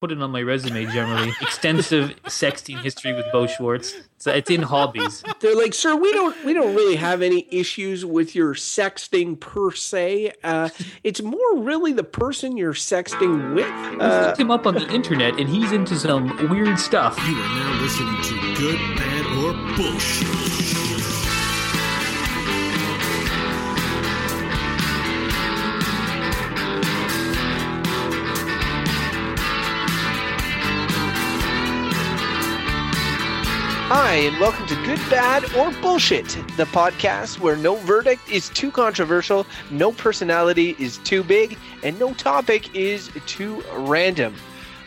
put it on my resume generally. Extensive sexting history with Beau Schwartz. So it's in hobbies. They're like, sir, we don't we don't really have any issues with your sexting per se. Uh, it's more really the person you're sexting with. I Uh, looked him up on the internet, and he's into some weird stuff. You are now listening to Good, Bad, or Bullshit. Hi, and welcome to Good, Bad, or Bullshit, the podcast where no verdict is too controversial, no personality is too big, and no topic is too random.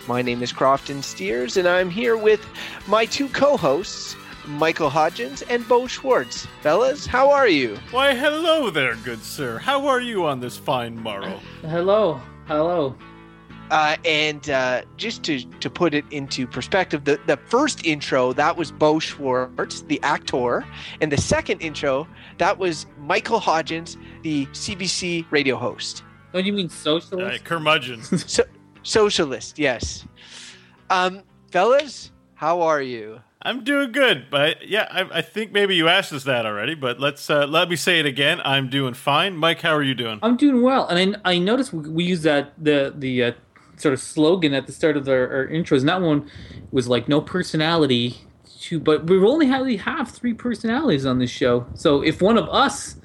My name is Crofton Steers, and I'm here with my two co hosts, Michael Hodgins and Beau Schwartz. Fellas, how are you? Why, hello there, good sir. How are you on this fine morrow? Hello, hello. Uh, and uh, just to, to put it into perspective, the, the first intro, that was Beau Schwartz, the actor. And the second intro, that was Michael Hodgins, the CBC radio host. Don't you mean Uh, socialist? curmudgeon. So, socialist, yes. Um, fellas, how are you? I'm doing good, but yeah, I, I think maybe you asked us that already. But let's uh, let me say it again. I'm doing fine. Mike, how are you doing? I'm doing well, and I, I noticed we, we use that the the uh, sort of slogan at the start of our, our intros, and that one was like no personality. To, but we only really have three personalities on this show, so if one of us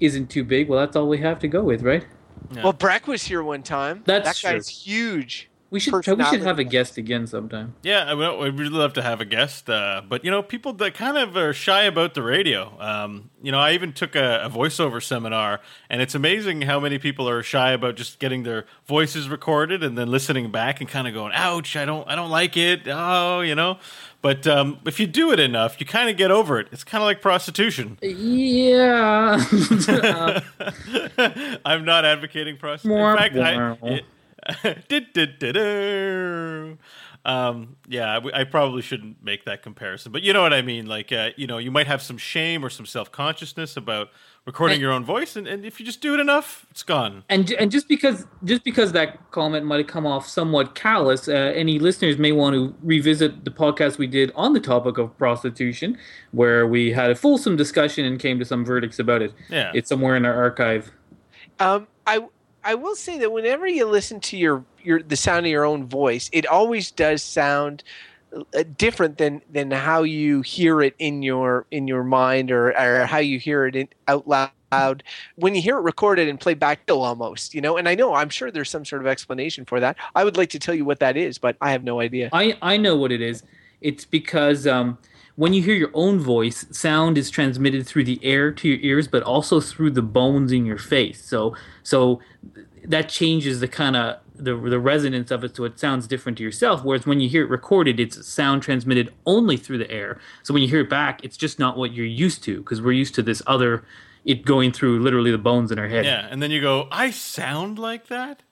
isn't too big, well, that's all we have to go with, right? Yeah. Well, Breck was here one time. That's that guy's true. huge. We should we should have a guest again sometime. Yeah, I would I'd really love to have a guest, uh, but you know, people that kind of are shy about the radio. Um, you know, I even took a, a voiceover seminar, and it's amazing how many people are shy about just getting their voices recorded and then listening back and kind of going, "Ouch, I don't, I don't like it." Oh, you know. But um, if you do it enough, you kind of get over it. It's kind of like prostitution. Yeah. I'm not advocating prostitution. In fact. I, do. um, yeah, I probably shouldn't make that comparison, but you know what I mean. Like, uh, you know, you might have some shame or some self consciousness about recording your own voice, and, and if you just do it enough, it's gone. and and just because just because that comment might have come off somewhat callous, uh, any listeners may want to revisit the podcast we did on the topic of prostitution, where we had a fulsome discussion and came to some verdicts about it. Yeah. It's somewhere in our archive. Um, I I will say that whenever you listen to your your the sound of your own voice, it always does sound uh, different than than how you hear it in your in your mind or or how you hear it in, out loud. When you hear it recorded and played back to almost you know and i know i'm sure there's some sort of explanation for that. I would like to tell you what that is but i have no idea. I I know what it is. It's because um, when you hear your own voice, sound is transmitted through the air to your ears, but also through the bones in your face. So so that changes the kind of the the resonance of it, so it sounds different to yourself. Whereas when you hear it recorded, it's sound transmitted only through the air. So when you hear it back, it's just not what you're used to because we're used to this other it going through literally the bones in our head. Yeah, and then you go, I sound like that.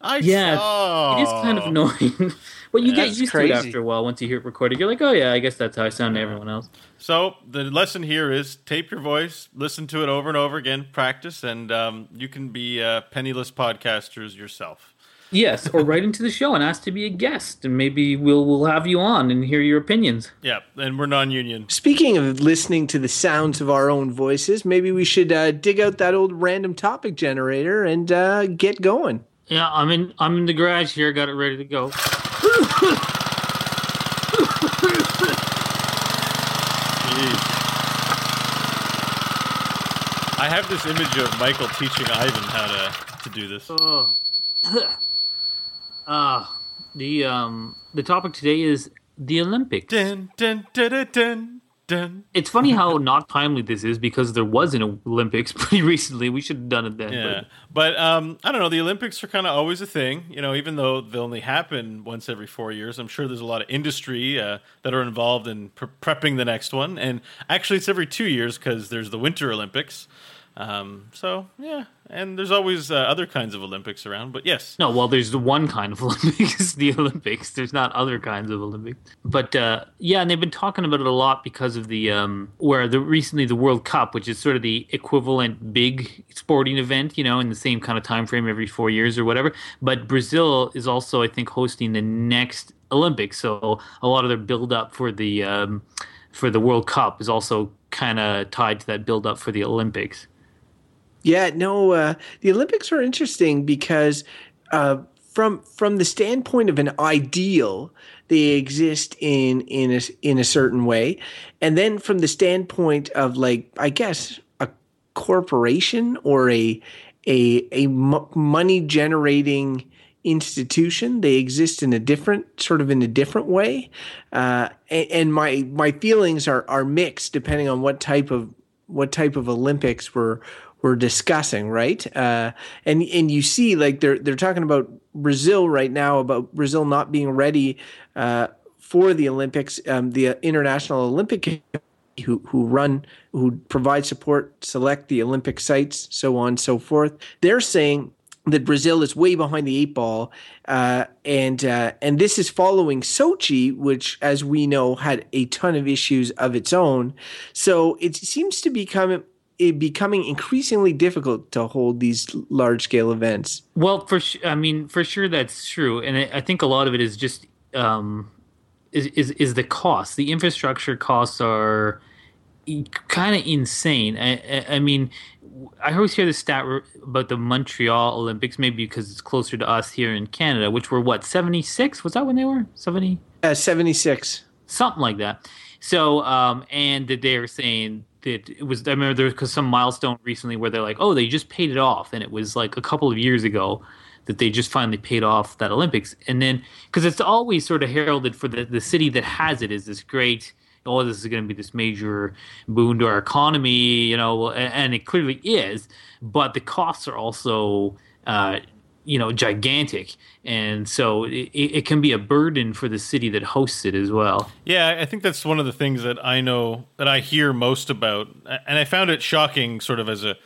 I Yeah, oh. It is kind of annoying, but you get That's used to it after a while. Once you hear it recorded, you're like, "Oh yeah, I guess that's how I sound to everyone else." So the lesson here is tape your voice, listen to it over and over again, practice, and um, you can be uh, penniless podcasters yourself. Yes, or write into the show and ask to be a guest, and maybe we'll we'll have you on and hear your opinions. Yeah, and we're non-union. Speaking of listening to the sounds of our own voices, maybe we should uh, dig out that old random topic generator and uh, get going. Yeah, I'm in I'm in the garage here. Got it ready to go. I have this image of Michael teaching Ivan how to, to do this. Oh. Ah, the um the topic today is the Olympics. Dun, dun, dun, dun. It's funny how not timely this is because there was an Olympics pretty recently. We should have done it then. Yeah, but um, I don't know. The Olympics are kind of always a thing, you know. Even though they only happen once every four years, I'm sure there's a lot of industry uh, that are involved in pre- prepping the next one. And actually, it's every two years because there's the Winter Olympics. Um, so yeah, and there's always uh, other kinds of Olympics around, but yes, No, well, there's the one kind of Olympics, the Olympics. There's not other kinds of Olympics. But uh, yeah, and they've been talking about it a lot because of the um, where the recently the World Cup, which is sort of the equivalent big sporting event, you know, in the same kind of time frame every four years or whatever. But Brazil is also, I think, hosting the next Olympics, so a lot of their build up for the um, for the World Cup is also kind of tied to that build up for the Olympics. Yeah, no, uh, the Olympics are interesting because uh, from from the standpoint of an ideal, they exist in in a, in a certain way, and then from the standpoint of like I guess a corporation or a a a money generating institution they exist in a different sort of in a different way. Uh, and, and my my feelings are are mixed depending on what type of what type of olympics we're we're discussing, right? Uh, and and you see, like they're they're talking about Brazil right now about Brazil not being ready uh, for the Olympics. Um, the International Olympic who who run who provide support, select the Olympic sites, so on and so forth. They're saying that Brazil is way behind the eight ball, uh, and uh, and this is following Sochi, which, as we know, had a ton of issues of its own. So it seems to become it becoming increasingly difficult to hold these large scale events. Well, for sh- I mean, for sure that's true, and I, I think a lot of it is just um, is, is is the cost. The infrastructure costs are kind of insane. I, I, I mean, I always hear the stat about the Montreal Olympics, maybe because it's closer to us here in Canada, which were what seventy six? Was that when they were seventy? Uh, seventy six, something like that. So, um, and that they were saying that it was. I remember there was some milestone recently where they're like, "Oh, they just paid it off," and it was like a couple of years ago that they just finally paid off that Olympics. And then because it's always sort of heralded for the the city that has it is this great. Oh, this is going to be this major boon to our economy, you know, and, and it clearly is. But the costs are also uh, you know gigantic. And so it, it can be a burden for the city that hosts it as well. Yeah i think that's one of the things that i know that i hear most about. And i found it shocking sort of as a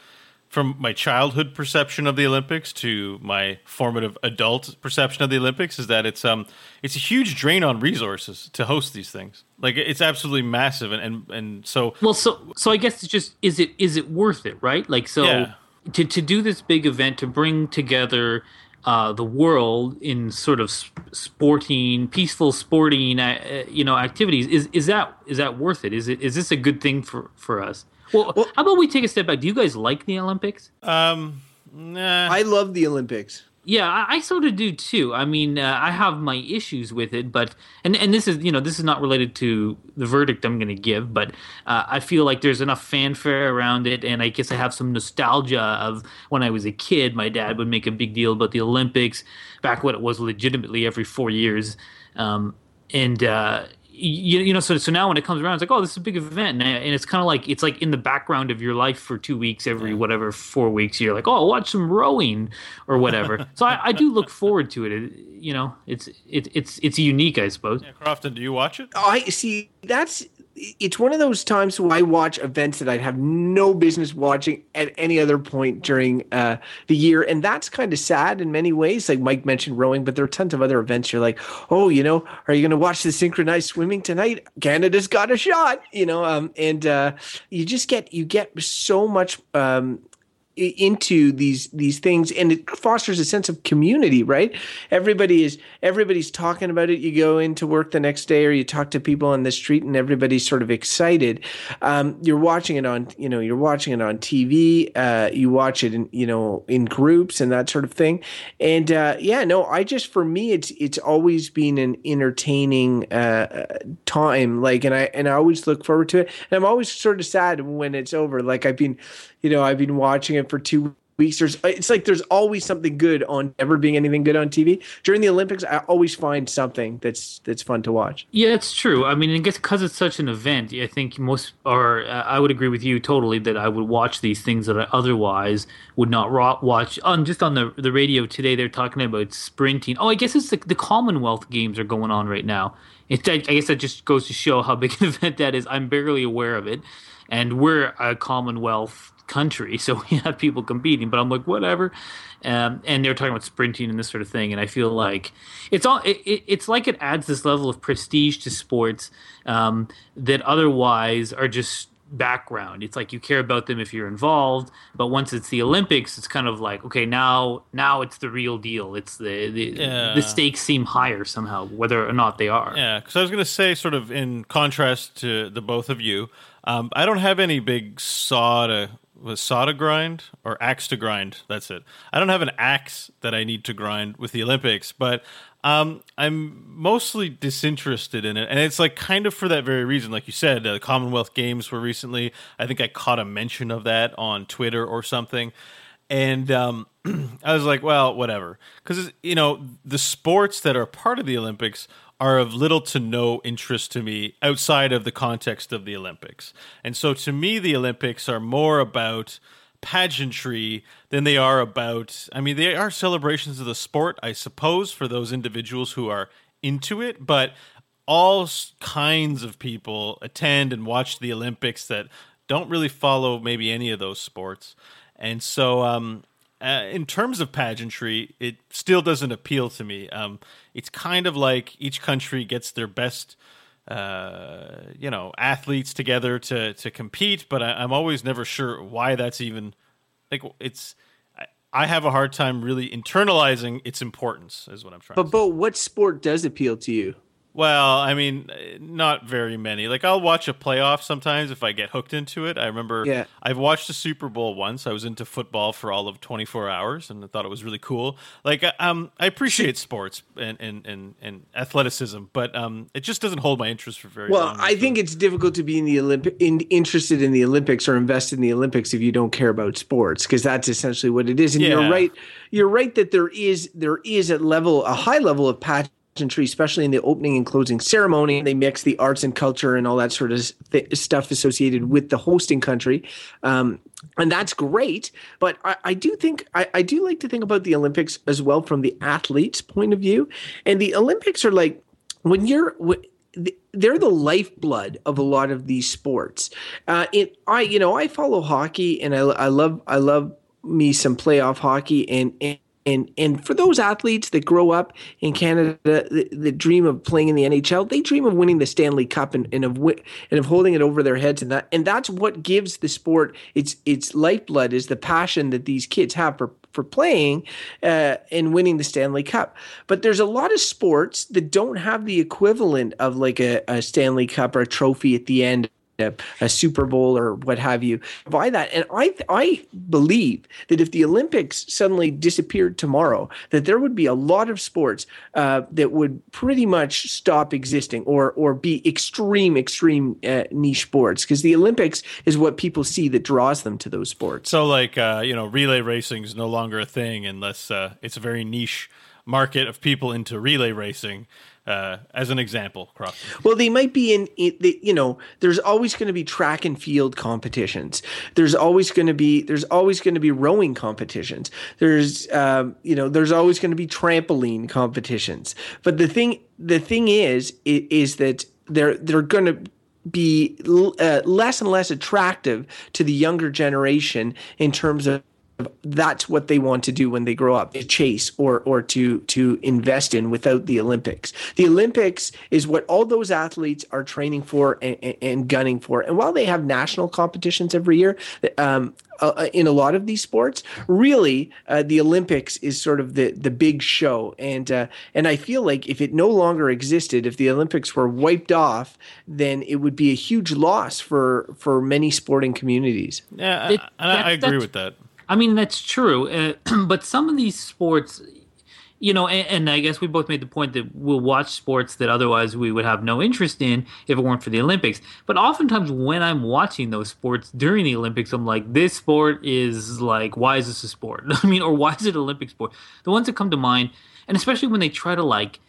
from my childhood perception of the olympics to my formative adult perception of the olympics is that it's um it's a huge drain on resources to host these things. Like it's absolutely massive and and, and so well so so i guess it's just is it is it worth it right? Like so yeah to, to do this big event to bring together uh, the world in sort of sporting, peaceful sporting, uh, you know, activities is is that is that worth it? Is it is this a good thing for for us? Well, well how about we take a step back? Do you guys like the Olympics? Um, nah. I love the Olympics. Yeah, I, I, sort of do too. I mean, uh, I have my issues with it, but and and this is you know this is not related to the verdict I'm going to give, but uh, I feel like there's enough fanfare around it, and I guess I have some nostalgia of when I was a kid. My dad would make a big deal about the Olympics back when it was legitimately every four years, um, and uh, you, you know, so so now when it comes around, it's like, oh, this is a big event, and, and it's kind of like it's like in the background of your life for two weeks, every whatever four weeks. You're like, oh, I'll watch some rowing or whatever. so I, I, do look forward to it. it you know, it's it, it's it's unique, I suppose. Yeah, Crofton, do you watch it? I see. That's it's one of those times where I watch events that I'd have no business watching at any other point during uh, the year, and that's kind of sad in many ways. Like Mike mentioned rowing, but there are tons of other events. You're like, oh, you know, are you going to watch the synchronized swimming tonight? Canada's got a shot, you know, um, and uh, you just get you get so much um, into these these things and it fosters a sense of community right? Everybody is everybody's talking about it. You go into work the next day or you talk to people on the street and everybody's sort of excited. Um, you're watching it on you know you're watching it on tv uh, you watch it in you know in groups and that sort of thing. And uh, yeah no i just for me it's it's always been an entertaining uh, time like and i and i always look forward to it. And i'm always sort of sad when it's over. Like i've been you know, I've been watching it for two weeks. There's, it's like there's always something good on. Ever being anything good on TV during the Olympics, I always find something that's that's fun to watch. Yeah, it's true. I mean, I guess because it's such an event, I think most, uh, I would agree with you totally that I would watch these things that I otherwise would not watch. On just on the the radio today, they're talking about sprinting. Oh, I guess it's the, the Commonwealth Games are going on right now. It, I guess that just goes to show how big an event that is. I'm barely aware of it and we're a Commonwealth country, so we have people competing. But I'm like, whatever. Um, and they're talking about sprinting and this sort of thing, and I feel like it's all it, it, it's like it adds this level of prestige to sports um, that otherwise are just background. It's like you care about them if you're involved, but once it's the Olympics, it's kind of like okay, now now it's the real deal. It's the the, Yeah. the stakes seem higher somehow, whether or not they are. Yeah, because I was going to say, sort of in contrast to the both of you, um, I don't have any big saw to was saw to grind or axe to grind. That's it. I don't have an axe that I need to grind with the Olympics, but um, I'm mostly disinterested in it, and it's like kind of for that very reason. Like you said, uh, the Commonwealth Games were recently. I think I caught a mention of that on Twitter or something and um, I was like, well, whatever, because you know the sports that are part of the Olympics are of little to no interest to me outside of the context of the Olympics, and so to me, the Olympics are more about pageantry than they are about. I mean, they are celebrations of the sport, I suppose, for those individuals who are into it, but all kinds of people attend and watch the Olympics that don't really follow maybe any of those sports. And so, um, uh, in terms of pageantry, it still doesn't appeal to me. Um, it's kind of like each country gets their best, uh, you know, athletes together to to compete, but I, I'm always never sure why that's even like it's. I, I have a hard time really internalizing its importance. Is what I'm trying. to But what sport does appeal to you? Well, I mean, eh, not very many. Like I'll watch a playoff sometimes if I get hooked into it. I remember Yeah. I've watched a Super Bowl once. I was into football for all of 24 hours and I thought it was really cool. Like I- um I appreciate sports and and and, and athleticism, but um it just doesn't hold my interest for very Well, long. Well, I think it's difficult to be in the Olympic in, interested in the Olympics or invest in the Olympics if you don't care about sports because that's essentially what it is. And Yeah. you're right. You're right that there is there is a level a high level of pageantry, especially in the opening and closing ceremony. They mix the arts and culture and all that sort of th- stuff associated with the hosting country. Um, and that's great, but I, I do think I, I do like to think about the Olympics as well from the athlete's point of view. And the Olympics are like when you're wh- th- they're the lifeblood of a lot of these sports. Uh, it, I, you know, I follow hockey, and I, I love, I love me some playoff hockey, and and and and for those athletes that grow up in Canada, the, the dream of playing in the NHL, they dream of winning the Stanley Cup and, and of and of holding it over their heads, and that and that's what gives the sport its its lifeblood is the passion that these kids have for for playing uh, and winning the Stanley Cup. But there's a lot of sports that don't have the equivalent of like a, a Stanley Cup or a trophy at the end. A, a Super Bowl or what have you by that, and I I believe that if the Olympics suddenly disappeared tomorrow, that there would be a lot of sports uh, that would pretty much stop existing or or be extreme extreme uh, niche sports because the Olympics is what people see that draws them to those sports. so like uh, you know, relay racing is no longer a thing unless uh, it's a very niche market of people into relay racing. Uh, as an example, cross. Well, they might be in, you know, there's always going to be track and field competitions. There's always going to be, there's always going to be rowing competitions. There's, um, you know, there's always going to be trampoline competitions. But the thing, the thing is, is that they're, they're going to be uh, less and less attractive to the younger generation in terms of that's what they want to do when they grow up to chase or or to to invest in without the olympics. The olympics is what all those athletes are training for and, and- and gunning for. And while they have national competitions every year um, uh, in a lot of these sports really uh, the olympics is sort of the the big show. And uh, and i feel like if it no longer existed if the olympics were wiped off then it would be a huge loss for for many sporting communities. Yeah, It- I, I, I agree with that. I mean, that's true. Uh, but some of these sports, you know, and, and I guess we both made the point that we'll watch sports that otherwise we would have no interest in if it weren't for the Olympics. But oftentimes when I'm watching those sports during the Olympics, I'm like, this sport is like, why is this a sport? I mean, or why is it an Olympic sport? The ones that come to mind, and especially when they try to like,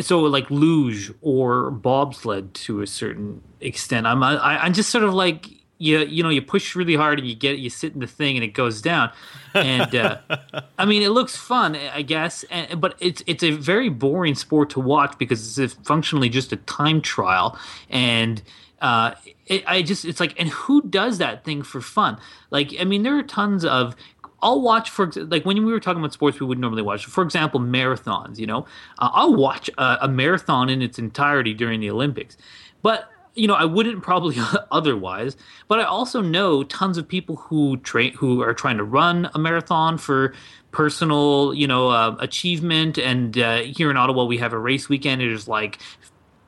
so like luge or bobsled to a certain extent, I'm I, I'm just sort of like you you know you push really hard and you get you sit in the thing and it goes down, and uh, I mean it looks fun I guess, and, but it's it's a very boring sport to watch because it's functionally just a time trial and. Uh, it, I just it's like and who does that thing for fun? Like I mean there are tons of I'll watch for like when we were talking about sports we would normally watch. For example, marathons. You know, uh, I'll watch a, a, marathon in its entirety during the Olympics, but you know I wouldn't probably otherwise. But I also know tons of people who train who are trying to run a marathon for personal you know uh, achievement. And uh, here in Ottawa we have a race weekend. Is like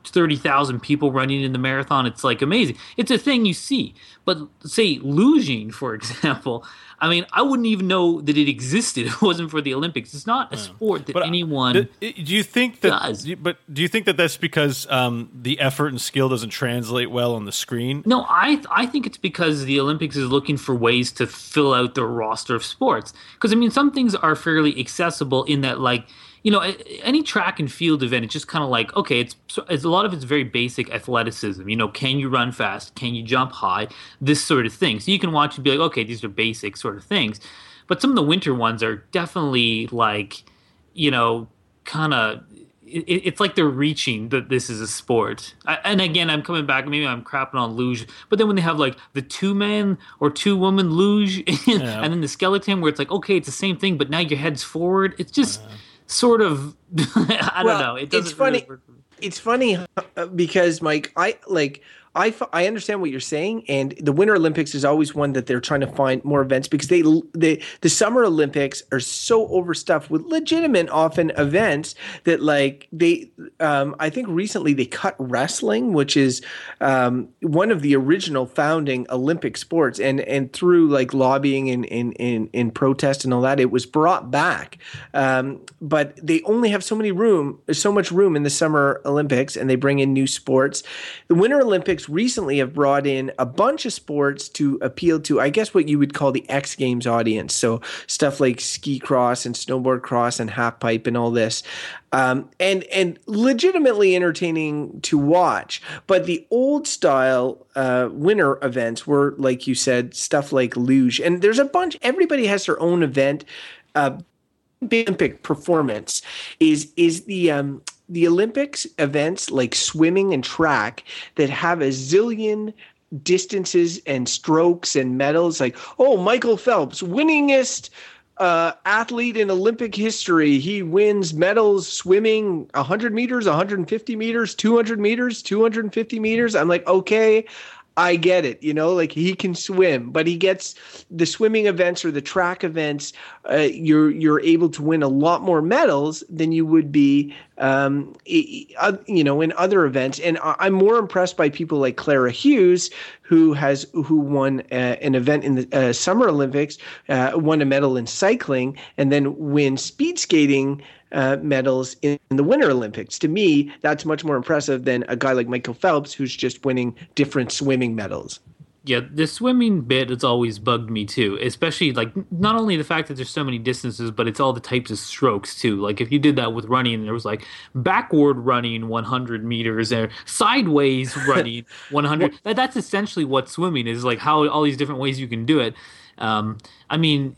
30,000 people running in the marathon. It's like amazing. It's a thing you see. But say luging, for example, I mean, I wouldn't even know that it existed if it wasn't for the Olympics. It's not a sport that but, anyone. do you think that? Does. But do you think that that's because um, the effort and skill doesn't translate well on the screen? No, I I think it's because the Olympics is looking for ways to fill out their roster of sports. Because I mean, some things are fairly accessible in that, like you know, any track and field event, it's just kind of like, okay, it's, it's a lot of it's very basic athleticism. You know, can you run fast? Can you jump high? This sort of thing. So you can watch and be like, okay, these are basic sort of things. But some of the winter ones are definitely like, you know, kind of it, it's like they're reaching that this is a sport. I, and again, I'm coming back. Maybe I'm crapping on luge, but then when they have like the two men or two woman luge, yeah. and then the skeleton, where it's like okay, it's the same thing, but now your head's forward. It's just. Sort of I don't know. It it's funny. Really it's funny uh, because Mike, I like I, I understand what you're saying, and the Winter Olympics is always one that they're trying to find more events because they, they the Summer Olympics are so overstuffed with legitimate often events that like they um, I think recently they cut wrestling, which is um, one of the original founding Olympic sports, and and through like lobbying and in in protest and all that, it was brought back. Um, but they only have so many room, so much room in the Summer Olympics, and they bring in new sports. The Winter Olympics recently have brought in a bunch of sports to appeal to, I guess, what you would call the X Games audience. So stuff like ski cross and snowboard cross and half pipe and all this. Um, and and legitimately entertaining to watch. But the old style uh, winter events were, like you said, stuff like luge. And there's a bunch. Everybody has their own event. Uh, Olympic performance is is the um, the Olympics events like swimming and track that have a zillion distances and strokes and medals like oh Michael Phelps winningest uh, athlete in Olympic history. He wins medals swimming 100 meters, 150 meters, 200 meters, 250 meters. I'm like, okay, I get it, you know, like he can swim, but he gets the swimming events or the track events. Uh, you're you're able to win a lot more medals than you would be, um, you know, in other events. And I'm more impressed by people like Clara Hughes, who has who won uh, an event in the uh, Summer Olympics, uh, won a medal in cycling, and then win speed skating uh, medals in, in, the Winter Olympics. To me, that's much more impressive than a guy like Michael Phelps, who's just winning different swimming medals. Yeah, the swimming bit has always bugged me too, especially like not only the fact that there's so many distances, but it's all the types of strokes too. Like if you did that with running, there was like backward running 100 meters or sideways running 100. that, that's essentially what swimming is like. How all these different ways you can do it. Um, I mean,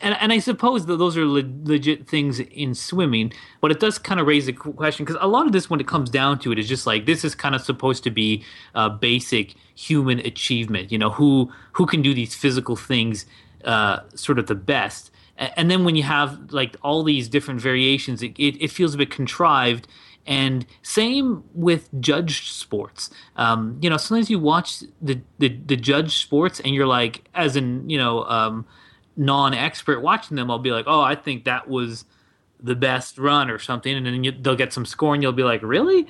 and, and I suppose that those are le- legit things in swimming, but it does kind of raise a question because a lot of this, when it comes down to it, is just like this is kind of supposed to be a basic human achievement. You know, who who can do these physical things uh, sort of the best, and then when you have like all these different variations, it, it, it feels a bit contrived. And same with judged sports. Um, you know, sometimes you watch the, the the judged sports, and you're like, as in, you know. Um, non-expert watching them, I'll be like, "Oh, I think that was the best run or something," and then you, they'll get some score, and you'll be like, "Really?"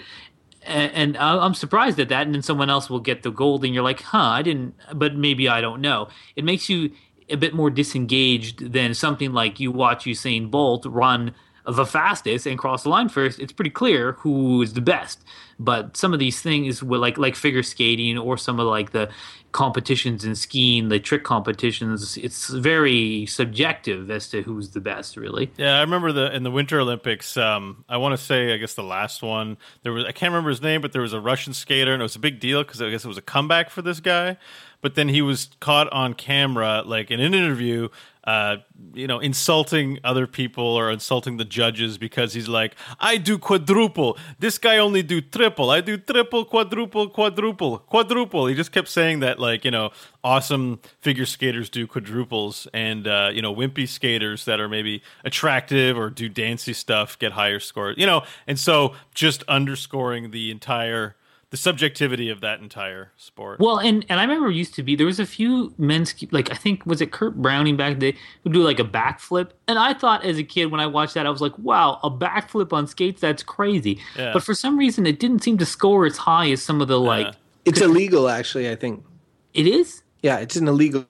And, and I'm surprised at that. And then someone else will get the gold, and you're like, "Huh, I didn't," but maybe I don't know. It makes you a bit more disengaged than something like you watch Usain Bolt run the fastest and cross the line first, it's pretty clear who is the best. But some of these things, like like figure skating or some of like the competitions in skiing, the trick competitions, it's very subjective as to who's the best, really. Yeah, I remember the in the Winter Olympics. Um, I want to say, I guess the last one, there was I can't remember his name, but there was a Russian skater, and it was a big deal because I guess it was a comeback for this guy. But then he was caught on camera, like in an interview, uh, you know, insulting other people or insulting the judges because he's like, I do quadruple. This guy only do triple. I do triple, quadruple, quadruple, quadruple. He just kept saying that, like, you know, awesome figure skaters do quadruples and, uh, you know, wimpy skaters that are maybe attractive or do dancy stuff get higher scores, you know, and so just underscoring the entire the subjectivity of that entire sport. Well, and and I remember used to be there was a few men's like I think was it Kurt Browning back then who do like a backflip, and I thought as a kid when I watched that I was like, wow, a backflip on skates that's crazy. Yeah. But for some reason it didn't seem to score as high as some of the like. It's illegal, actually. I think. It is. Yeah, it's an illegal.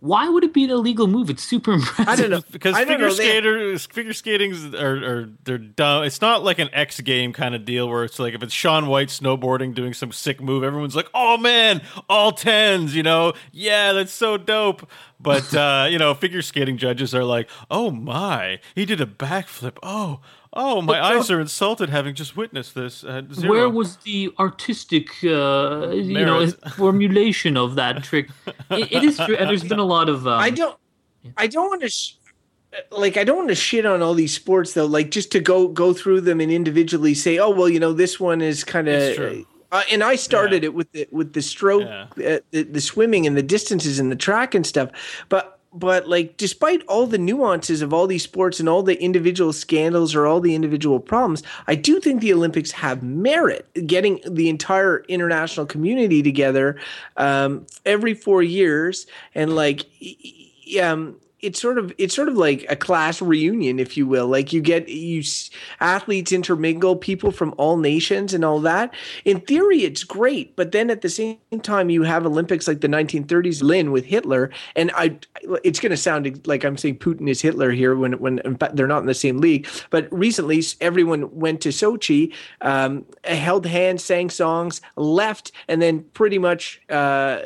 Why would it be an illegal move? It's super impressive. I don't know because I don't figure know, skaters, figure skating's are, are they're dumb. It's not like an X game kind of deal where it's like if it's Shaun White snowboarding doing some sick move, everyone's like, "Oh man, all tens, you know, yeah, that's so dope." But uh, you know, figure skating judges are like, "Oh my, he did a backflip. Oh, oh, my eyes are insulted having just witnessed this." Uh, zero. Where was the artistic, uh, you know, formulation of that trick? It, it is true, and there's been a lot of. Um, I don't. I don't want to. Sh- like I don't want to shit on all these sports though. Like just to go go through them and individually say, oh well, you know, this one is kind of. Uh, and I started Yeah. it with the with the stroke, Yeah. uh, the, the swimming and the distances and the track and stuff. But but like, despite all the nuances of all these sports and all the individual scandals or all the individual problems, I do think the Olympics have merit. Getting the entire international community together um, every four years and like. Um, it's sort of it's sort of like a class reunion, if you will. Like you get you athletes intermingle, people from all nations and all that. In theory, it's great, but then at the same time, you have Olympics like the 1930s, Lynn with Hitler, and I. It's going to sound like I'm saying Putin is Hitler here when when in fact they're not in the same league. But recently, everyone went to Sochi, um, held hands, sang songs, left, and then pretty much uh,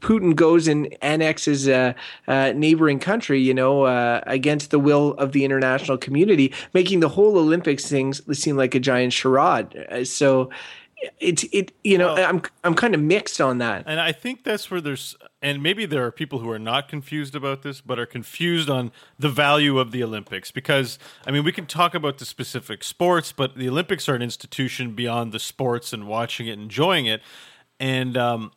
Putin goes and annexes a, a neighboring country, you know, uh, against the will of the international community, making the whole Olympics things seem like a giant charade. Uh, So it's it, you know, Well- I'm I'm kind of mixed on that. And I think that's where there's, and maybe there are people who are not confused about this, but are confused on the value of the Olympics. Because, I mean, we can talk about the specific sports, but the Olympics are an institution beyond the sports and watching it, enjoying it. And, um,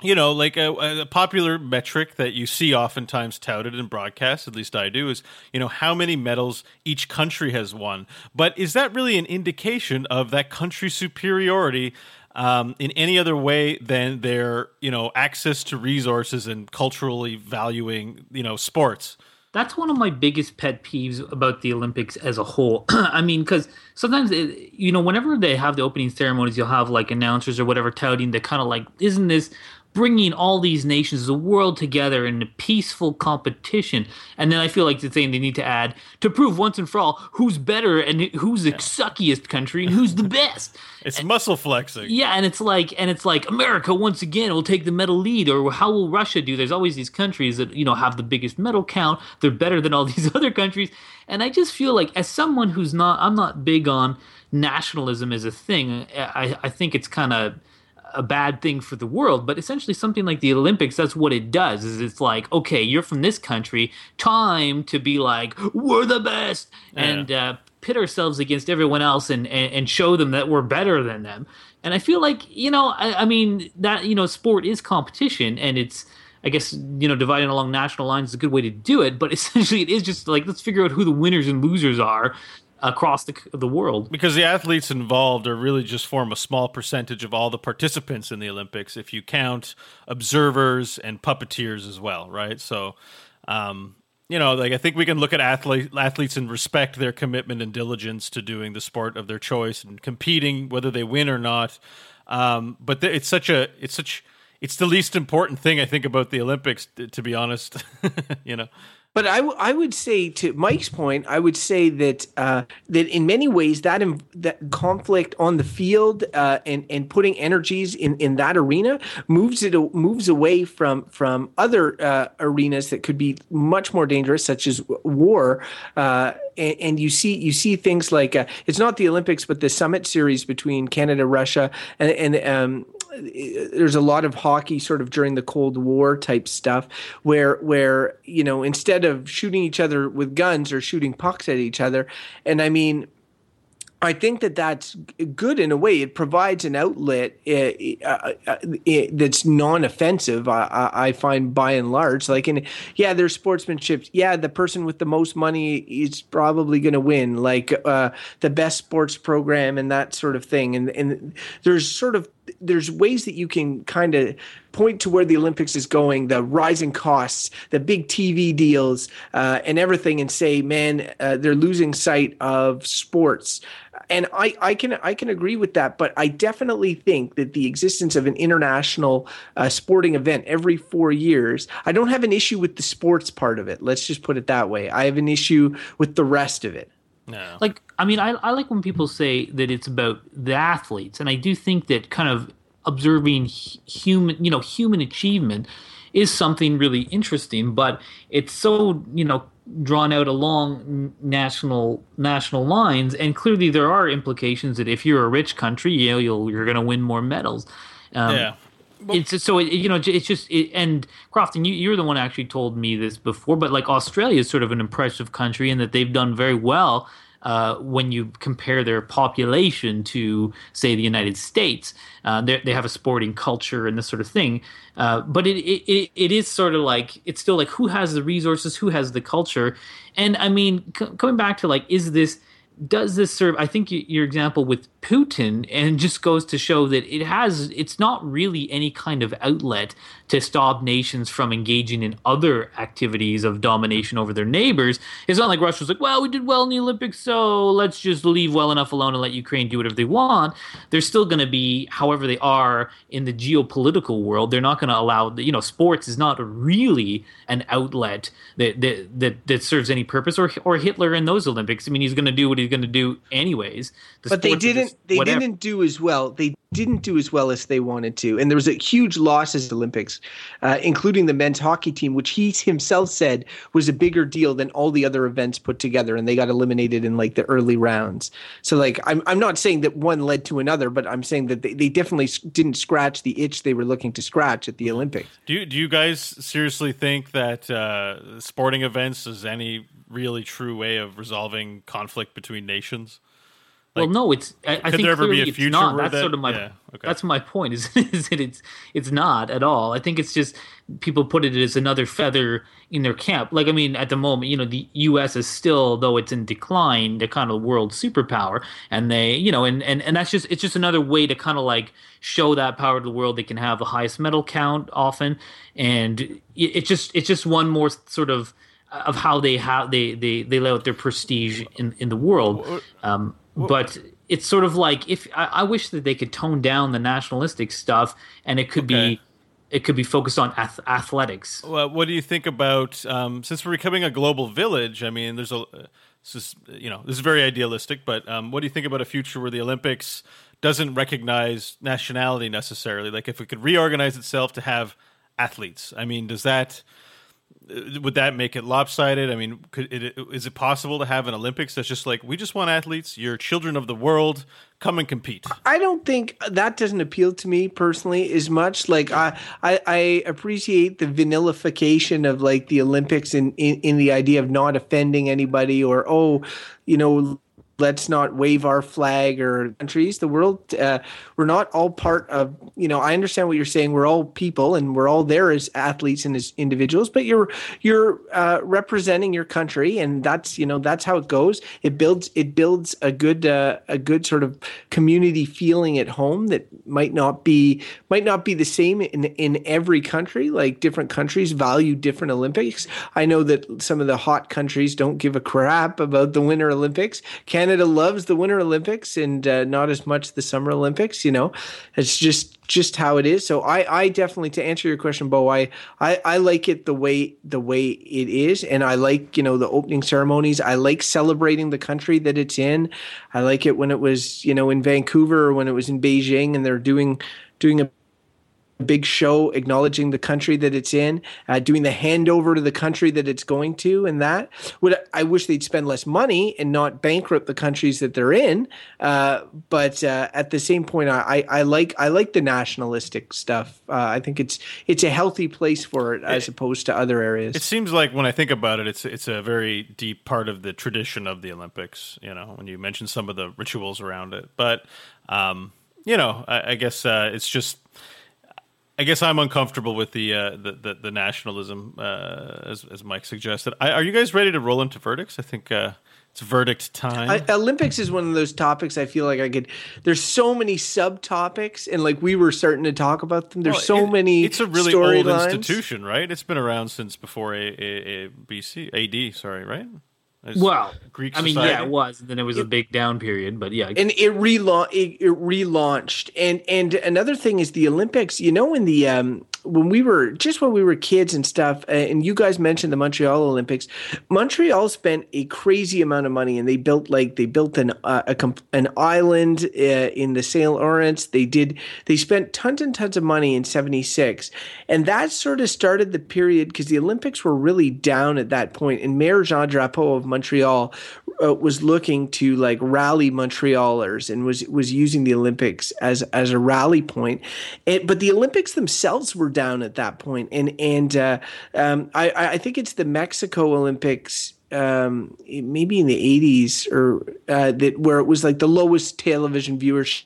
you know, like a, a popular metric that you see oftentimes touted in broadcasts, at least I do, is, you know, how many medals each country has won. But is that really an indication of that country's superiority um, in any other way than their, you know, access to resources and culturally valuing, you know, sports? That's one of my biggest pet peeves about the Olympics as a whole. I mean, because sometimes, it, you know, whenever they have the opening ceremonies, you'll have like announcers or whatever touting the kind of like, isn't this bringing all these nations, the world together in a peaceful competition? And then I feel like the thing they need to add to prove once and for all who's better and who's the suckiest country and who's the best. It's muscle flexing. Yeah, and it's like, and it's like America once again will take the medal lead, or how will Russia do? There's always these countries that you know have the biggest medal count. They're better than all these other countries, and I just feel like, as someone who's not, I'm not big on nationalism as a thing. I, I think it's kind of a bad thing for the world, but essentially something like the Olympics, that's what it does. Is it's like, okay, you're from this country, time to be like, we're the best, and uh, pit ourselves against everyone else and, and and show them that we're better than them. And I feel like you know, I, I mean that you know, sport is competition, and it's. I guess you know dividing along national lines is a good way to do it, but essentially it is just like let's figure out who the winners and losers are across the the world. Because the athletes involved are really just form a small percentage of all the participants in the Olympics if you count observers and puppeteers as well, right? So, um, you know, like I think we can look at athlete, athletes and respect their commitment and diligence to doing the sport of their choice and competing, whether they win or not. Um, but th- it's such a, it's such, it's the least important thing I think about the Olympics, to be honest. you know, But I, w- I would say to Mike's point, I would say that uh, that in many ways that that conflict on the field uh, and and putting energies in, in that arena moves it moves away from from other uh, arenas that could be much more dangerous, such as war. Uh, and, and you see you see things like uh, it's not the Olympics, but the Summit Series between Canada, Russia, and, and um, there's a lot of hockey sort of during the Cold War type stuff where where you know instead of shooting each other with guns or shooting pucks at each other, and I mean I think that that's good in a way. It provides an outlet uh, uh, uh, that's non-offensive. I, I, find by and large, like, and yeah, there's sportsmanship. Yeah, the person with the most money is probably going to win, like uh, the best sports program and that sort of thing. And and there's sort of there's ways that you can kind of point to where the Olympics is going, the rising costs, the big TV deals, uh, and everything, and say, man, uh, they're losing sight of sports and I, I can I can agree with that, but I definitely think that the existence of an international uh, sporting event every four years, I don't have an issue with the sports part of it. Let's just put it that way. I have an issue with the rest of it. No. Like I mean, I, I like when people say that it's about the athletes, and I do think that kind of observing human, you know, human achievement is something really interesting. But it's so you know drawn out along national national lines, and clearly there are implications that if you're a rich country, you know, you'll, you're going to win more medals. Um, yeah. It's so it, you know it's just it, and Crofton, you you're the one actually told me this before, but like Australia is sort of an impressive country in that they've done very well uh, when you compare their population to, say, the United States. Uh, they have a sporting culture and this sort of thing. Uh, but it, it, it is sort of like, it's still like who has the resources, who has the culture. And I mean, c- coming back to like, is this does this serve i think your example with putin and just goes to show that it has it's not really any kind of outlet to stop nations from engaging in other activities of domination over their neighbors. It's not like russia's like well we did well in the olympics so let's just leave well enough alone and let ukraine do whatever they want. They're still going to be however they are in the geopolitical world they're not going to allow you know sports is not really an outlet that that that, that serves any purpose or or hitler in those olympics. I mean he's going to do what he's going to do anyways. The but they didn't. They didn't do as well. They didn't do as well as they wanted to, and there was a huge loss at the Olympics, uh, including the men's hockey team, which he himself said was a bigger deal than all the other events put together, and they got eliminated in like the early rounds. So, like, I'm I'm not saying that one led to another, but I'm saying that they, they definitely didn't scratch the itch they were looking to scratch at the Olympics. Do you, do you guys seriously think that uh, sporting events is any really true way of resolving conflict between nations? Like, well, no, it's. I, I think there ever be a future not. That's that, sort of my. Yeah, okay. That's my point. Is is that it's it's not at all. I think it's just people put it as another feather in their cap. Like I mean, at the moment, you know, the U.S. is still, though it's in decline, the kind of world superpower, and they, you know, and and and that's just it's just another way to kind of like show that power to the world. They can have the highest medal count often, and it, it just it's just one more sort of of how they how they they they lay out their prestige in in the world. Um, but it's sort of like if I, I, wish that they could tone down the nationalistic stuff and it could okay. be it could be focused on ath- athletics. Well, what do you think about um, since we're becoming a global village? I mean, there's a this is you know this is very idealistic, but um, what do you think about a future where the Olympics doesn't recognize nationality necessarily? Like if it could reorganize itself to have athletes, I mean, does that Uh, would that make it lopsided? I mean, could it, is it possible to have an Olympics that's just like we just want athletes? You're children of the world. Come and compete. I don't think that doesn't appeal to me personally as much. Like I, I, I appreciate the vanillification of like the Olympics in, in in the idea of not offending anybody or oh, you know let's not wave our flag or countries. The world, uh, we're not all part of, you know, I understand what you're saying. We're all people and we're all there as athletes and as individuals, but you're, you're uh, representing your country and that's, you know, that's how it goes. It builds, it builds a good, uh, a good sort of community feeling at home that might not be, might not be the same in, in every country. Like different countries value different Olympics. I know that some of the hot countries don't give a crap about the Winter Olympics. Canada Canada loves the Winter Olympics and uh, not as much the Summer Olympics. You know, it's just just how it is. So I, I definitely to answer your question, Beau, I, I, I like it the way the way it is, and I like you know the opening ceremonies. I like celebrating the country that it's in. I like it when it was you know in Vancouver or when it was in Beijing, and they're doing doing a big show acknowledging the country that it's in, uh, doing the handover to the country that it's going to, and that. Would I wish they'd spend less money and not bankrupt the countries that they're in. Uh, but uh, at the same point, I, I, like I like the nationalistic stuff. Uh, I think it's it's a healthy place for it as opposed to other areas. It seems like when I think about it, it's it's a very deep part of the tradition of the Olympics. You know, when you mention some of the rituals around it, but um, you know, I, I guess uh, it's just I guess I'm uncomfortable with the uh, the, the, the nationalism, uh, as as Mike suggested. I, are you guys ready to roll into verdicts? I think uh, it's verdict time. I, Olympics is one of those topics I feel like I could. There's so many subtopics, and like we were starting to talk about them. There's well, so it, many. It's a really old lines. institution, right? It's been around since before a, a, a BC AD. Sorry, right? Well, Greek. I mean, yeah, it was. And Then it was it, a big down period, but yeah, and it relaunched. It, it, relaunched, and and another thing is the Olympics. You know, in the um, when we were just when we were kids and stuff, uh, and you guys mentioned the Montreal Olympics. Montreal spent a crazy amount of money, and they built like they built an uh, a, an island uh, in the Saint Lawrence. They did they spent tons and tons of money in '76, and that sort of started the period because the Olympics were really down at that point. And Mayor Jean Drapeau of Montreal uh, was looking to like rally Montrealers and was was using the Olympics as as a rally point. But the Olympics themselves were down at that point, and and uh, um, I I think it's the Mexico Olympics um, maybe in the 80s or uh, that where it was like the lowest television viewership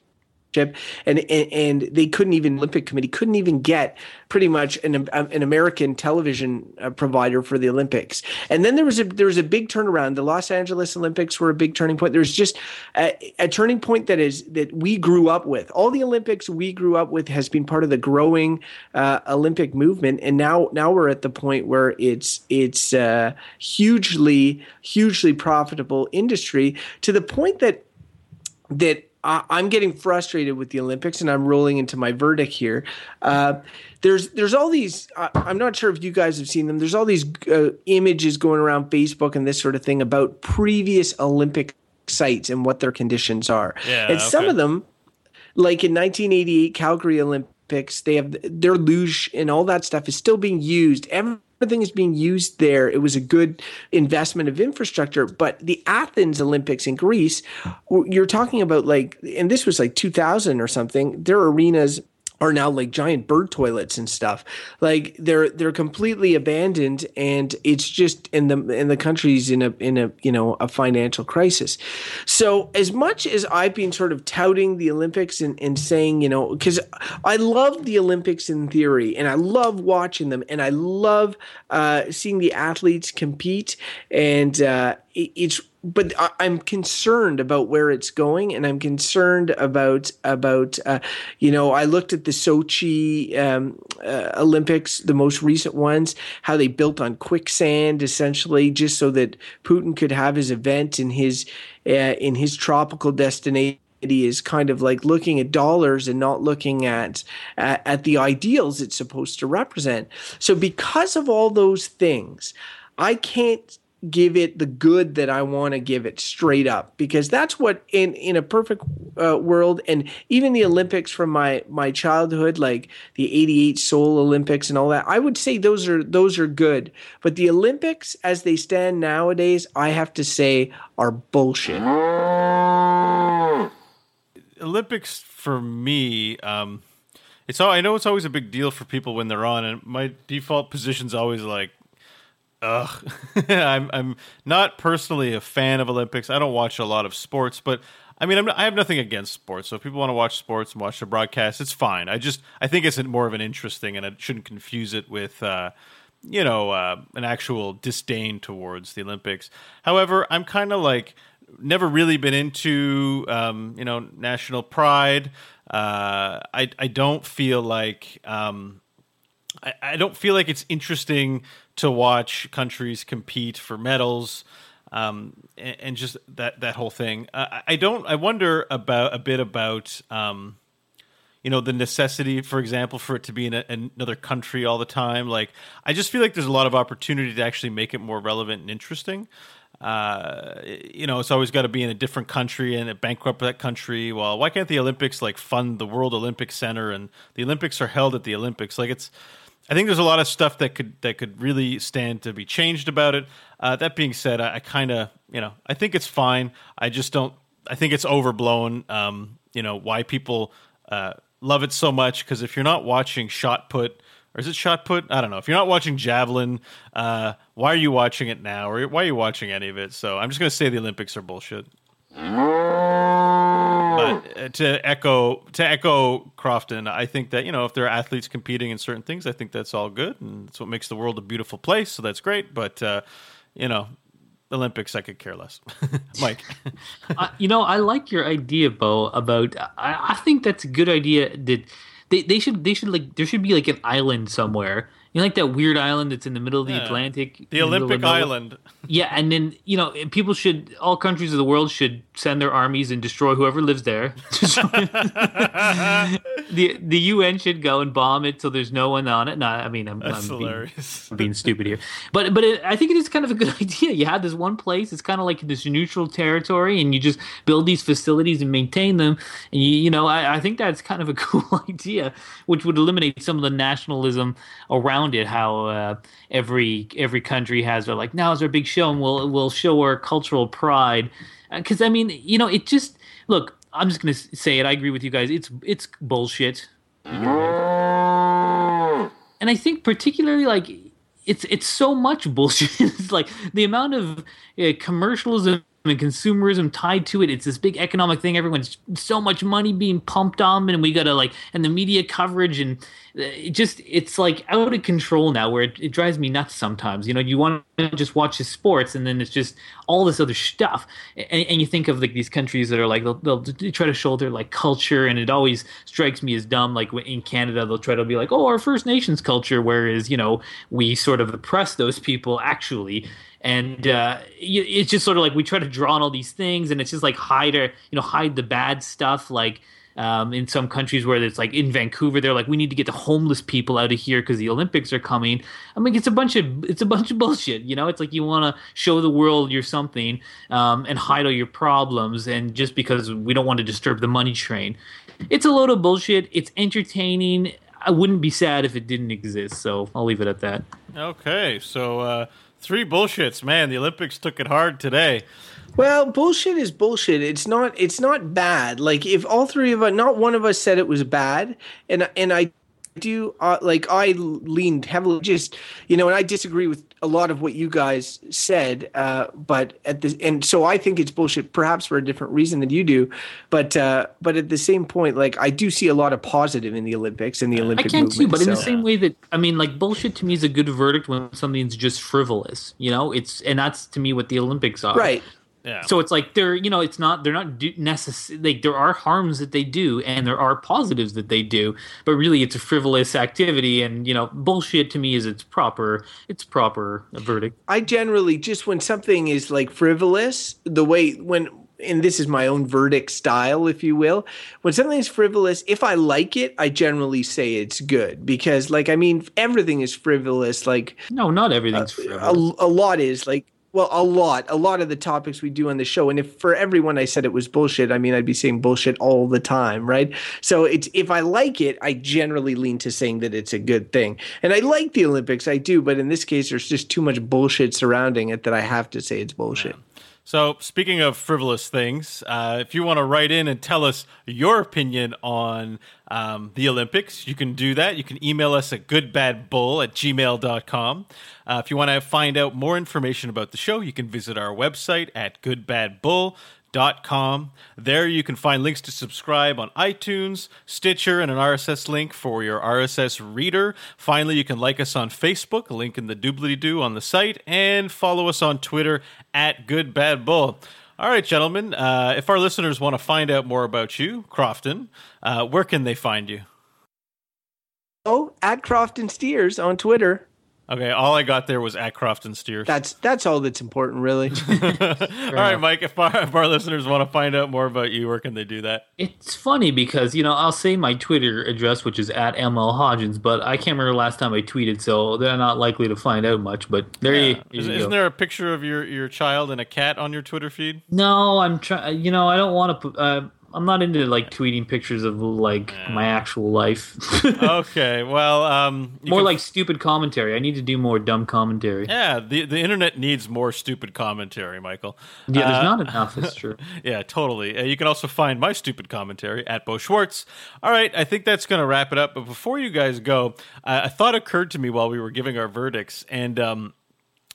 and, and they couldn't even Olympic Committee couldn't even get pretty much an an American television uh, provider for the Olympics. And then there was a there was a big turnaround. The Los Angeles Olympics were a big turning point. There's just a, a turning point that is that we grew up with. All the Olympics we grew up with has been part of the growing uh, Olympic movement, and now now we're at the point where it's it's uh, hugely hugely profitable industry to the point that that I'm getting frustrated with the Olympics, and I'm rolling into my verdict here. Uh, there's there's all these. Uh, I'm not sure if you guys have seen them. There's all these uh, images going around Facebook and this sort of thing about previous Olympic sites and what their conditions are. Yeah, and some of them, like in 1988 Calgary Olympics, they have their luge and all that stuff is still being used. Every everything is being used there. It was a good investment of infrastructure. But the Athens Olympics in Greece, you're talking about like, and this was like 2000 or something. Their arenas are now like giant bird toilets and stuff. Like they're they're completely abandoned, and it's just in the in the country's in a in a you know a financial crisis. So as much as I've been sort of touting the Olympics and, and saying you know because I love the Olympics in theory, and I love watching them, and I love uh, seeing the athletes compete, and uh, it's but I, am concerned about where it's going, and I'm concerned about about uh, you know I looked at the Sochi um, uh, Olympics, the most recent ones, how they built on quicksand essentially, just so that Putin could have his event in his uh, in his tropical destination is kind of like looking at dollars and not looking at, at, at the ideals it's supposed to represent. So because of all those things, I can't give it the good that I want to give it straight up because that's what in in a perfect uh, world and even the Olympics from my my childhood like the 88 Seoul Olympics and all that I would say those are those are good. But the Olympics as they stand nowadays I have to say are bullshit. Olympics for me um it's all I know it's always a big deal for people when they're on and my default position is always like ugh. I'm I'm not personally a fan of Olympics. I don't watch a lot of sports, but I mean, I'm, i have nothing against sports. So if people want to watch sports and watch the broadcast, it's fine. I just I think it's more of an interesting, and I shouldn't confuse it with. Uh, you know, uh, an actual disdain towards the Olympics. However, I'm kind of like never really been into um, you know national pride. Uh, I I don't feel like um, I, I don't feel like it's interesting to watch countries compete for medals um, and, and, just that that whole thing. Uh, I don't. I wonder about a bit about um, you know the necessity, for example, for it to be in a, another country all the time. Like I just feel like there's a lot of opportunity to actually make it more relevant and interesting. uh, you know, it's always got to be in a different country and bankrupt that country. Well, why can't the Olympics like fund the World Olympic Center and the Olympics are held at the Olympics? Like it's, I think there's a lot of stuff that could that could really stand to be changed about it. Uh, that being said, I, I kind of, you know, I think it's fine. I just don't. I think it's overblown. Um, you know, why people uh, love it so much because if you're not watching shot put or is it shot put? I don't know. If you're not watching javelin, uh, why are you watching it now, or why are you watching any of it? So I'm just to say the Olympics are bullshit. But uh, to echo to echo Crofton, I think that you know if there are athletes competing in certain things, I think that's all good, and it's what makes the world a beautiful place. So that's great. But uh, you know, Olympics, I could care less. Mike, uh, you know, I like your idea, Beau. About I, I think that's a good idea. That they, they should they should like there should be like an island somewhere you know, like that weird island that's in the middle of the yeah. Atlantic, the Olympic the Island. Yeah, and then you know, people should all countries of the world should send their armies and destroy whoever lives there. the the UN should go and bomb it till there's no one on it. No, I mean, I'm, that's I'm hilarious. Being, being stupid here, but but it, I think it is kind of a good idea. You have this one place; it's kind of like this neutral territory, and you just build these facilities and maintain them. And you you know, I, I think that's kind of a cool idea, which would eliminate some of the nationalism around around it how uh, every every country has their like now is our big show and we'll we'll show our cultural pride. Because uh, I mean you know it just look I'm just gonna say it I agree with you guys it's it's bullshit. And I think particularly like it's it's so much bullshit it's like the amount of uh, commercialism and consumerism tied to it. It's this big economic thing. Everyone's so much money being pumped on, and we gotta like, and the media coverage, and uh, it just it's like out of control now. Where it, it drives me nuts sometimes. You know, you want to just watch the sports, and then it's just all this other stuff. And, and you think of like these countries that are like they'll, they'll try to show their like culture, and it always strikes me as dumb. Like in Canada, they'll try to be like, oh, our First Nations culture, whereas you know we sort of oppress those people actually and uh, it's just sort of like we try to draw on all these things, and it's just like hide or you know hide the bad stuff. Like um, in some countries where it's like in Vancouver, they're like we need to get the homeless people out of here because the Olympics are coming. I mean, it's a bunch of it's a bunch of bullshit. You know, it's like you want to show the world you're something um, and hide all your problems, and just because we don't want to disturb the money train, it's a load of bullshit. It's entertaining. I wouldn't be sad if it didn't exist. So I'll leave it at that. Okay, so. Uh Three bullshits, man. The Olympics took it hard today. Well, bullshit is bullshit. It's not. It's not bad. Like if all three of us, not one of us said it was bad, and and I do uh, like I leaned heavily just you know and I disagree with a lot of what you guys said uh, but at the and so I think it's bullshit perhaps for a different reason than you do but uh, but at the same point like I do see a lot of positive in the Olympics and the Olympic I can too but so. in the same way that I mean like bullshit to me is a good verdict when something's just frivolous you know? It's and that's to me what the Olympics are. Right yeah. So it's like they're you know it's not they're not necessary like there are harms that they do and there are positives that they do but really it's a frivolous activity and you know bullshit to me is its proper it's proper verdict. I generally just when something is like frivolous the way when and this is my own verdict style, if you will. When something is frivolous, if I like it, I generally say it's good because, like, I mean, everything is frivolous. Like, no, not everything's uh, frivolous. A, a, lot is like well, a lot, a lot of the topics we do on the show, and if for everyone I said it was bullshit, I mean I'd be saying bullshit all the time, right? So it's if I like it, I generally lean to saying that it's a good thing, and I like the Olympics, I do, but in this case, there's just too much bullshit surrounding it that I have to say it's bullshit. Yeah. So, speaking of frivolous things, uh, if you want to write in and tell us your opinion on um, the Olympics, you can do that. You can email us at goodbadbull at gmail.com. Uh, if you want to find out more information about the show, you can visit our website at goodbadbull.com Com. There you can find links to subscribe on iTunes, Stitcher, and an RSS link for your RSS reader. Finally, you can like us on Facebook, link in the doobly doo on the site, and follow us on Twitter at goodbadbull. All right, gentlemen, uh, if our listeners want to find out more about you, Crofton, uh, where can they find you? Oh, at Crofton Steers on Twitter. Okay, all I got there was at Crofton Steers. That's that's all that's important, really. all right, Mike. If our, if our listeners want to find out more about you, where can they do that? It's funny because you know I'll say my Twitter address, which is at ml hodgins, but I can't remember last time I tweeted, so they're not likely to find out much. But there you, you Is, go. isn't there a picture of your, your child and a cat on your Twitter feed? No, I'm trying. You know, I don't want to. Uh, I'm not into like tweeting pictures of like my actual life. okay, well, um, more can- like stupid commentary. I need to do more dumb commentary. yeah, the the internet needs more stupid commentary, Michael. Yeah, there's Uh, not enough. That's true. Yeah, totally. Uh, you can also find my stupid commentary at Beau Schwartz. All right, I think that's going to wrap it up. But before you guys go, uh, a thought occurred to me while we were giving our verdicts, and um,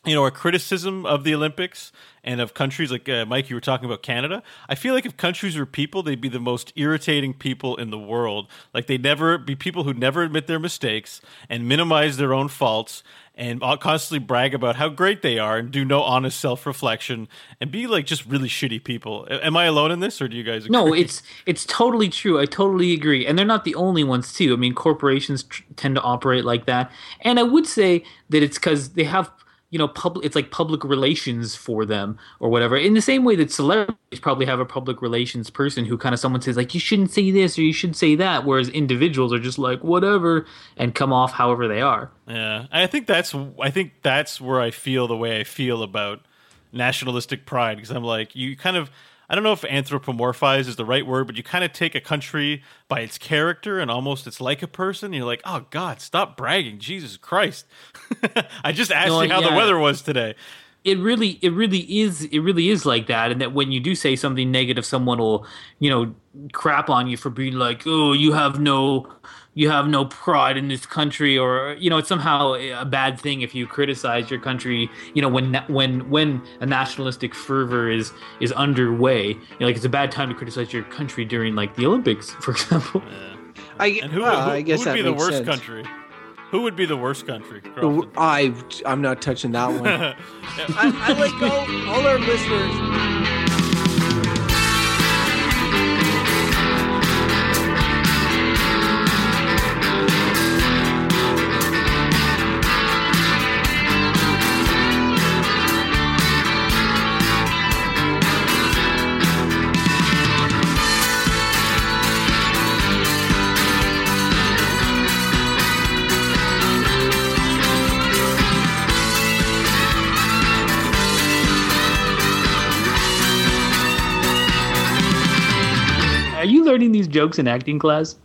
you know, our criticism of the Olympics and of countries like uh, Mike, you were talking about Canada. I feel like if countries were people, they'd be the most irritating people in the world. Like they'd never be people who never admit their mistakes and minimize their own faults and constantly brag about how great they are and do no honest self reflection and be like just really shitty people. Am I alone in this, or do you guys? Agree? No, it's it's totally true. I totally agree, and they're not the only ones too. I mean, corporations tr- tend to operate like that, and I would say that it's because they have you know public. It's like public relations for them or whatever. In the same way that celebrities probably have a public relations person who kind of someone says like you shouldn't say this or you should say that, whereas individuals are just like whatever and come off however they are. Yeah, I think that's I think that's where I feel the way I feel about nationalistic pride because I'm like you kind of I don't know if anthropomorphize is the right word, but you kind of take a country by its character and almost it's like a person. You're like, oh God, stop bragging, Jesus Christ! I just asked No, you how the weather was today. it really it really is it really is like that and that when you do say something negative someone will you know crap on you for being like oh you have no you have no pride in this country or you know it's somehow a bad thing if you criticize your country you know when when when a nationalistic fervor is is underway you know, like it's a bad time to criticize your country during like the olympics for example I, And who, well, who, I guess who would that be the worst sense. country? Who would be the worst country? Crofton? I I'm not touching that one. I, I like all, all our listeners. Jokes in acting class